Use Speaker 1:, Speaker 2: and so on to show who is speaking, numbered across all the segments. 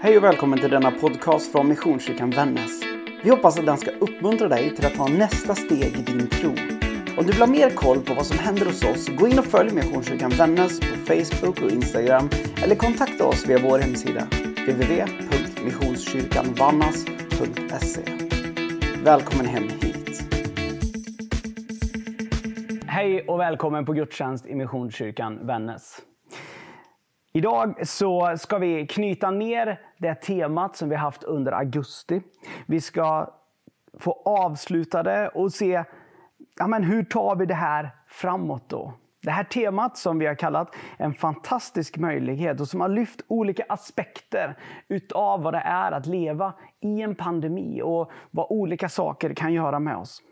Speaker 1: Hej och välkommen till denna podcast från Missionskyrkan Vännäs. Vi hoppas att den ska uppmuntra dig till att ta nästa steg i din tro. Om du vill ha mer koll på vad som händer hos oss, gå in och följ Missionskyrkan Vännäs på Facebook och Instagram eller kontakta oss via vår hemsida www.missionskyrkanvannas.se. Välkommen hem hit.
Speaker 2: Hej och välkommen på gudstjänst i Missionskyrkan Vännäs. Idag så ska vi knyta ner det temat som vi haft under augusti. Vi ska få avsluta det och se ja, men hur tar vi det här framåt då. Det här temat som vi har kallat en fantastisk möjlighet och som har lyft olika aspekter utav vad det är att leva i en pandemi och vad olika saker kan göra med oss.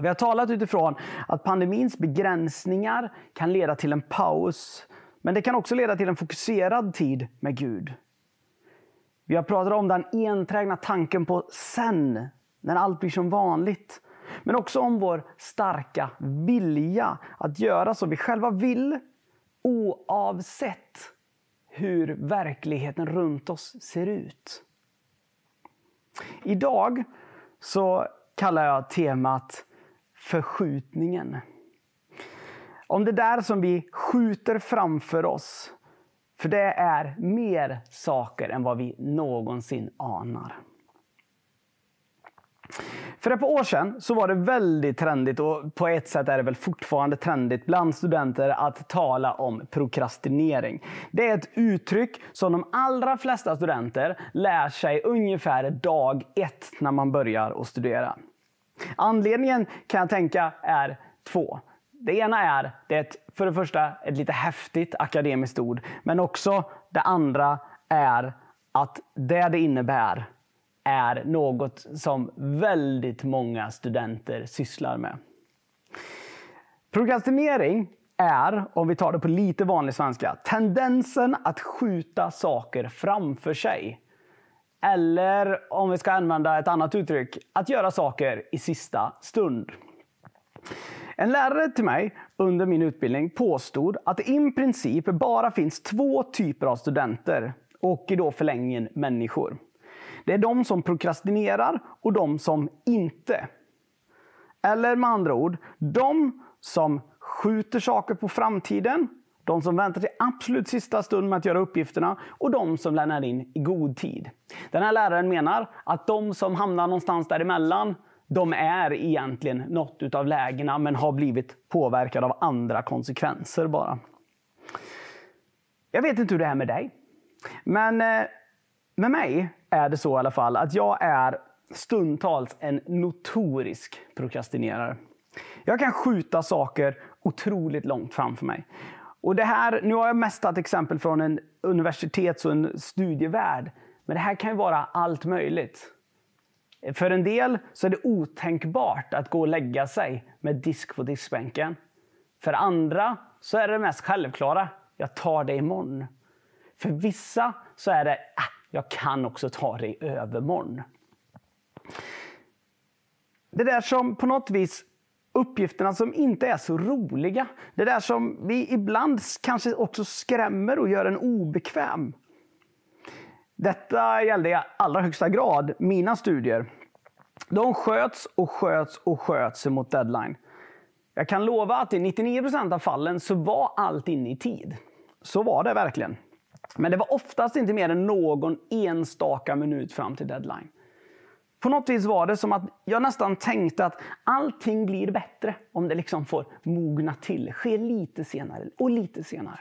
Speaker 2: Vi har talat utifrån att pandemins begränsningar kan leda till en paus men det kan också leda till en fokuserad tid med Gud. Vi har pratat om den enträgna tanken på sen, när allt blir som vanligt. Men också om vår starka vilja att göra som vi själva vill oavsett hur verkligheten runt oss ser ut. Idag så kallar jag temat förskjutningen. Om det där som vi skjuter framför oss. För det är mer saker än vad vi någonsin anar. För ett par år sedan så var det väldigt trendigt och på ett sätt är det väl fortfarande trendigt bland studenter att tala om prokrastinering. Det är ett uttryck som de allra flesta studenter lär sig ungefär dag ett när man börjar att studera. Anledningen kan jag tänka är två. Det ena är, det är ett, för det första ett lite häftigt akademiskt ord, men också det andra är att det det innebär är något som väldigt många studenter sysslar med. Prokrastinering är, om vi tar det på lite vanlig svenska, tendensen att skjuta saker framför sig. Eller om vi ska använda ett annat uttryck, att göra saker i sista stund. En lärare till mig under min utbildning påstod att det i princip bara finns två typer av studenter och i då förlängningen människor. Det är de som prokrastinerar och de som inte. Eller med andra ord, de som skjuter saker på framtiden, de som väntar till absolut sista stund med att göra uppgifterna och de som lämnar in i god tid. Den här läraren menar att de som hamnar någonstans däremellan de är egentligen något av lägena men har blivit påverkade av andra konsekvenser bara. Jag vet inte hur det är med dig. Men eh, med mig är det så i alla fall att jag är stundtals en notorisk prokrastinerare. Jag kan skjuta saker otroligt långt framför mig. Och det här, nu har jag mest tagit exempel från en universitets och en studievärld. Men det här kan ju vara allt möjligt. För en del så är det otänkbart att gå och lägga sig med disk på diskbänken. För andra så är det mest självklara. Jag tar det imorgon. För vissa så är det, ah, jag kan också ta det i övermorgon. Det där som på något vis uppgifterna som inte är så roliga. Det där som vi ibland kanske också skrämmer och gör en obekväm. Detta gällde i allra högsta grad mina studier. De sköts och sköts och sköts mot deadline. Jag kan lova att i 99% av fallen så var allt inne i tid. Så var det verkligen. Men det var oftast inte mer än någon enstaka minut fram till deadline. På något vis var det som att jag nästan tänkte att allting blir bättre om det liksom får mogna till, ske lite senare och lite senare.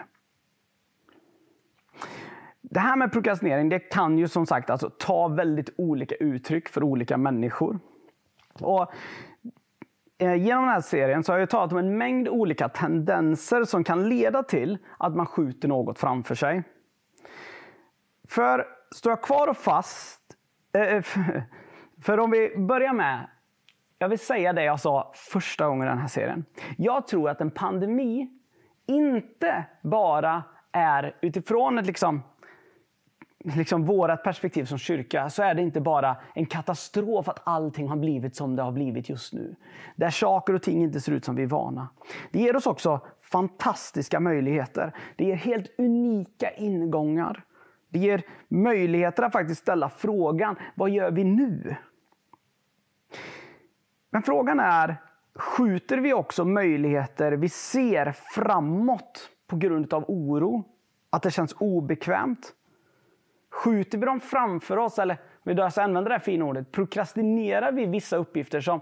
Speaker 2: Det här med prokrastinering det kan ju som sagt alltså ta väldigt olika uttryck för olika människor. Och eh, Genom den här serien så har jag talat om en mängd olika tendenser som kan leda till att man skjuter något framför sig. För står jag kvar och fast... Eh, eh, för om vi börjar med... Jag vill säga det jag sa första gången i den här serien. Jag tror att en pandemi inte bara är utifrån ett liksom liksom vårt perspektiv som kyrka så är det inte bara en katastrof att allting har blivit som det har blivit just nu. Där saker och ting inte ser ut som vi är vana. Det ger oss också fantastiska möjligheter. Det ger helt unika ingångar. Det Det ger möjligheter att faktiskt ställa frågan, vad gör vi nu? Men frågan är, skjuter vi också möjligheter vi ser framåt på grund av oro? Att det känns obekvämt? Skjuter vi dem framför oss, eller vi alltså använder det här fina ordet, prokrastinerar vi vissa uppgifter som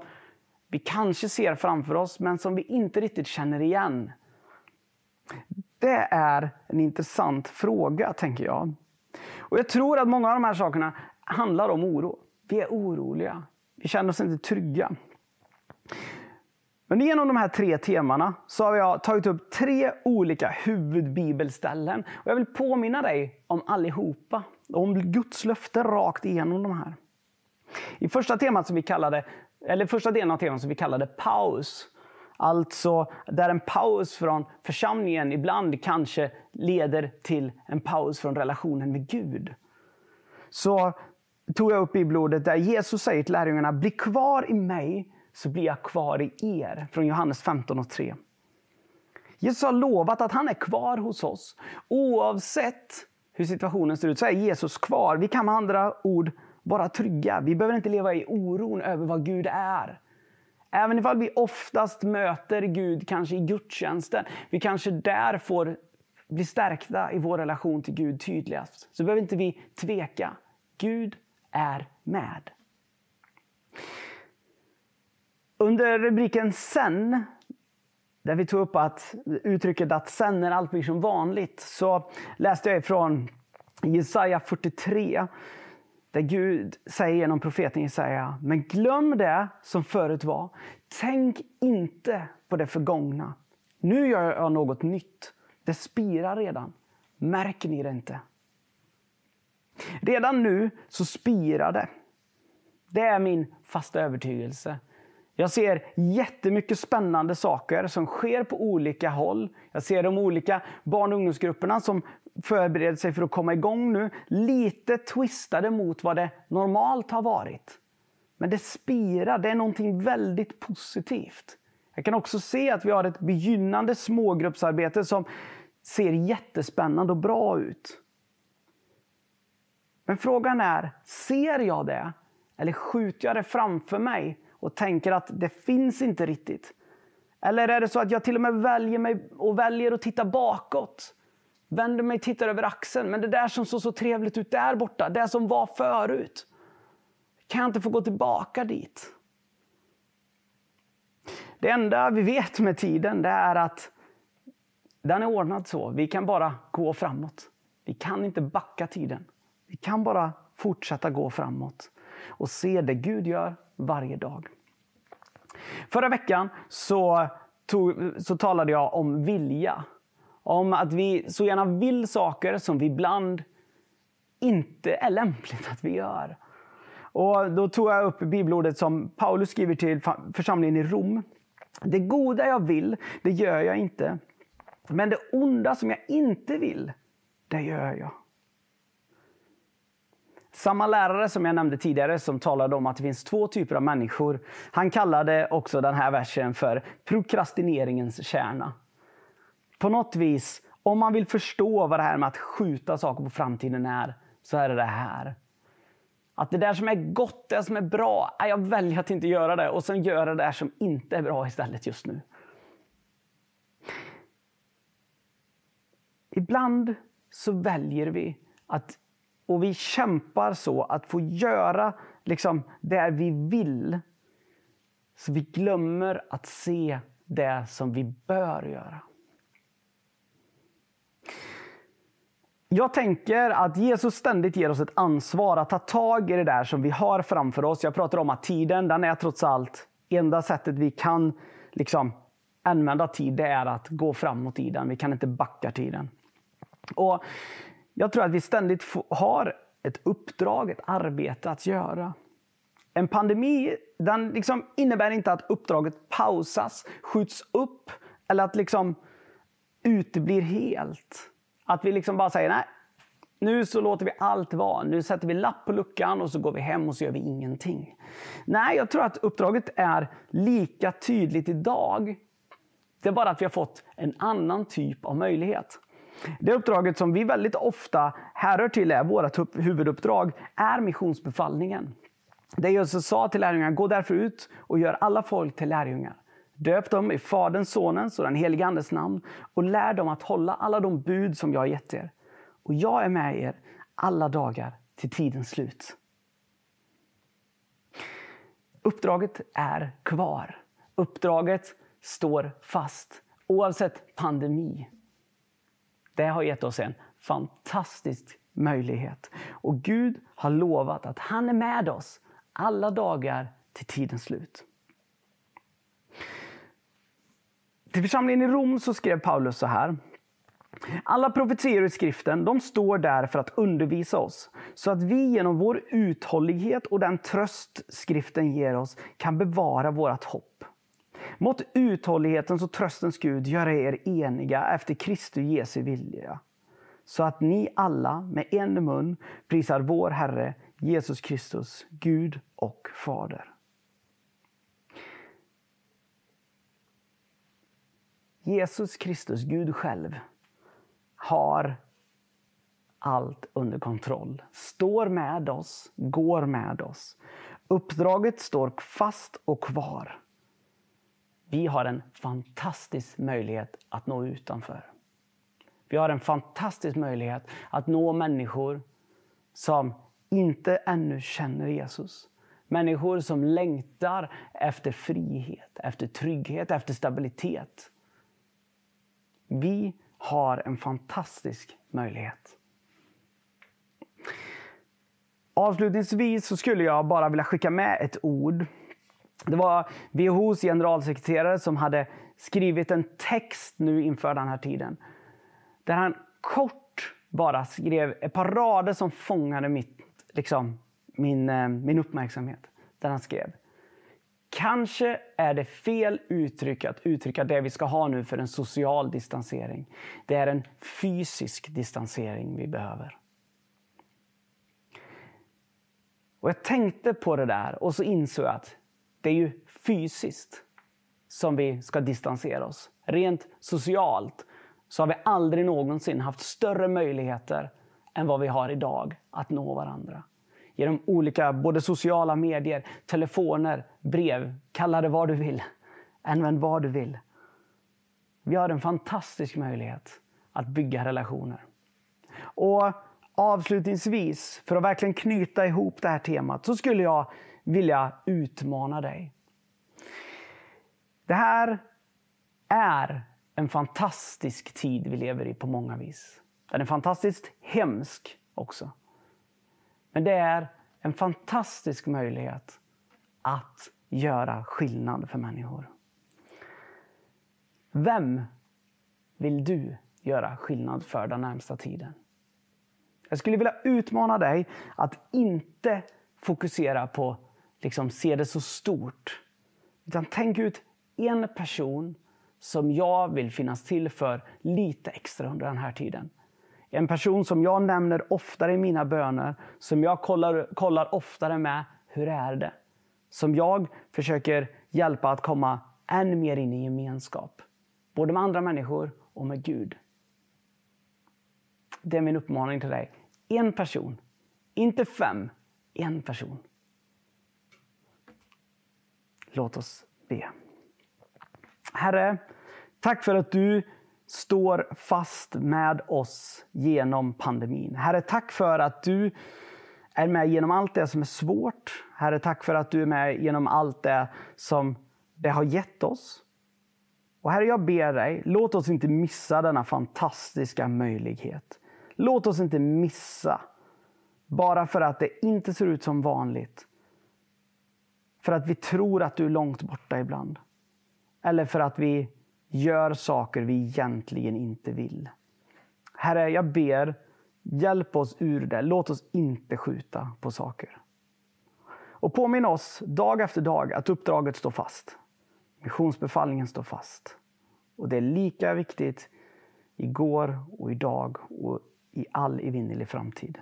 Speaker 2: vi kanske ser framför oss, men som vi inte riktigt känner igen? Det är en intressant fråga, tänker jag. Och Jag tror att många av de här sakerna handlar om oro. Vi är oroliga. Vi känner oss inte trygga. Men genom de här tre temana så har jag tagit upp tre olika huvudbibelställen. Och jag vill påminna dig om allihopa. Om Guds löfte rakt igenom de här. I första temat som vi kallade, eller första delen av temat som vi kallade paus. Alltså där en paus från församlingen ibland kanske leder till en paus från relationen med Gud. Så tog jag upp bibelordet där Jesus säger till lärjungarna, bli kvar i mig så blir jag kvar i er. Från Johannes 15 och 3. Jesus har lovat att han är kvar hos oss. Oavsett hur situationen ser ut så är Jesus kvar. Vi kan med andra ord vara trygga. Vi behöver inte leva i oron över vad Gud är. Även ifall vi oftast möter Gud kanske i gudstjänsten. Vi kanske där får bli stärkta i vår relation till Gud tydligast. Så behöver inte vi tveka. Gud är med. Under rubriken Sen, där vi tog upp att uttrycket att sen när allt blir som vanligt, så läste jag ifrån Jesaja 43. Där Gud säger genom profeten Jesaja, men glöm det som förut var. Tänk inte på det förgångna. Nu gör jag något nytt. Det spirar redan. Märker ni det inte? Redan nu så spirar det. Det är min fasta övertygelse. Jag ser jättemycket spännande saker som sker på olika håll. Jag ser de olika barn och ungdomsgrupperna som förbereder sig för att komma igång nu. Lite twistade mot vad det normalt har varit. Men det spirar, det är någonting väldigt positivt. Jag kan också se att vi har ett begynnande smågruppsarbete som ser jättespännande och bra ut. Men frågan är, ser jag det? Eller skjuter jag det framför mig och tänker att det finns inte riktigt? Eller är det så att jag till och med väljer, mig och väljer att titta bakåt? Vänder mig och tittar över axeln. Men det där som såg så trevligt ut där borta, det som var förut. Kan jag inte få gå tillbaka dit? Det enda vi vet med tiden det är att den är ordnad så. Vi kan bara gå framåt. Vi kan inte backa tiden. Vi kan bara fortsätta gå framåt och se det Gud gör varje dag. Förra veckan så, tog, så talade jag om vilja. Om att vi så gärna vill saker som vi ibland inte är lämpligt att vi gör. Och Då tog jag upp bibelordet som Paulus skriver till församlingen i Rom. Det goda jag vill, det gör jag inte. Men det onda som jag inte vill, det gör jag. Samma lärare som jag nämnde tidigare som talade om att det finns två typer av människor. Han kallade också den här versen för prokrastineringens kärna. På något vis, om man vill förstå vad det här med att skjuta saker på framtiden är, så är det det här. Att det där som är gott, det som är bra, jag väljer att inte göra det och sen göra det där som inte är bra istället just nu. Ibland så väljer vi att och vi kämpar så att få göra liksom det vi vill. Så vi glömmer att se det som vi bör göra. Jag tänker att Jesus ständigt ger oss ett ansvar att ta tag i det där som vi har framför oss. Jag pratar om att tiden, den är trots allt enda sättet vi kan liksom använda tid, det är att gå framåt i den. Vi kan inte backa tiden. Och jag tror att vi ständigt har ett uppdrag, ett arbete att göra. En pandemi den liksom innebär inte att uppdraget pausas, skjuts upp eller att liksom uteblir helt. Att vi liksom bara säger nej, nu så låter vi allt vara. Nu sätter vi lapp på luckan och så går vi hem och så gör vi ingenting. Nej, jag tror att uppdraget är lika tydligt idag. Det är bara att vi har fått en annan typ av möjlighet. Det uppdraget som vi väldigt ofta härrör till är vårt huvuduppdrag, är missionsbefallningen. Det Jesus sa till lärjungarna, gå därför ut och gör alla folk till lärjungar. Döp dem i Faderns, Sonens och den helige Andes namn och lär dem att hålla alla de bud som jag har gett er. Och jag är med er alla dagar till tidens slut. Uppdraget är kvar. Uppdraget står fast oavsett pandemi. Det har gett oss en fantastisk möjlighet. Och Gud har lovat att han är med oss alla dagar till tidens slut. Till församlingen i Rom så skrev Paulus så här. Alla profetier i skriften de står där för att undervisa oss, så att vi genom vår uthållighet och den tröst skriften ger oss kan bevara vårt hopp. Mått uthållighetens och tröstens Gud göra er eniga efter Kristi Jesu vilja, så att ni alla med en mun prisar vår Herre Jesus Kristus, Gud och Fader. Jesus Kristus, Gud själv, har allt under kontroll. Står med oss, går med oss. Uppdraget står fast och kvar. Vi har en fantastisk möjlighet att nå utanför. Vi har en fantastisk möjlighet att nå människor som inte ännu känner Jesus. Människor som längtar efter frihet, efter trygghet, efter stabilitet. Vi har en fantastisk möjlighet. Avslutningsvis så skulle jag bara vilja skicka med ett ord. Det var WHOs generalsekreterare som hade skrivit en text nu inför den här tiden. Där han kort bara skrev ett par rader som fångade mitt, liksom, min, eh, min uppmärksamhet. Där han skrev Kanske är det fel uttryck att uttrycka det vi ska ha nu för en social distansering. Det är en fysisk distansering vi behöver. Och Jag tänkte på det där och så insåg jag att det är ju fysiskt som vi ska distansera oss. Rent socialt så har vi aldrig någonsin haft större möjligheter än vad vi har idag att nå varandra genom olika både sociala medier, telefoner, brev, kalla det vad du vill. Använd vad du vill. Vi har en fantastisk möjlighet att bygga relationer. Och avslutningsvis, för att verkligen knyta ihop det här temat, så skulle jag vilja utmana dig. Det här är en fantastisk tid vi lever i på många vis. Den är fantastiskt hemsk också. Men det är en fantastisk möjlighet att göra skillnad för människor. Vem vill du göra skillnad för den närmsta tiden? Jag skulle vilja utmana dig att inte fokusera på liksom se det så stort. Utan tänk ut en person som jag vill finnas till för lite extra under den här tiden. En person som jag nämner oftare i mina böner, som jag kollar, kollar oftare med. Hur är det? Som jag försöker hjälpa att komma än mer in i gemenskap. Både med andra människor och med Gud. Det är min uppmaning till dig. En person. Inte fem. En person. Låt oss be. Herre, tack för att du står fast med oss genom pandemin. Herre, tack för att du är med genom allt det som är svårt. Herre, tack för att du är med genom allt det som det har gett oss. Och Herre, jag ber dig, låt oss inte missa denna fantastiska möjlighet. Låt oss inte missa, bara för att det inte ser ut som vanligt. För att vi tror att du är långt borta ibland. Eller för att vi gör saker vi egentligen inte vill. Herre, jag ber, hjälp oss ur det. Låt oss inte skjuta på saker. Och påminn oss dag efter dag att uppdraget står fast. Missionsbefallningen står fast. Och det är lika viktigt igår och idag och i all evinnerlig framtid.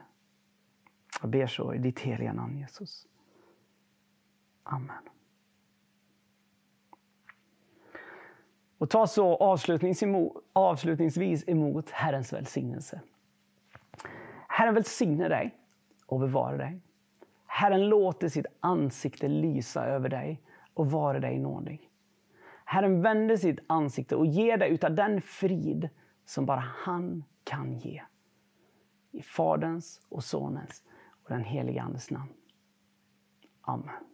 Speaker 2: Jag ber så i ditt heliga namn Jesus. Amen. Och ta så avslutningsvis emot Herrens välsignelse. Herren välsigne dig och bevara dig. Herren låter sitt ansikte lysa över dig och vara dig nådig. Herren vänder sitt ansikte och ger dig utav den frid som bara han kan ge. I Faderns och Sonens och den helige Andes namn. Amen.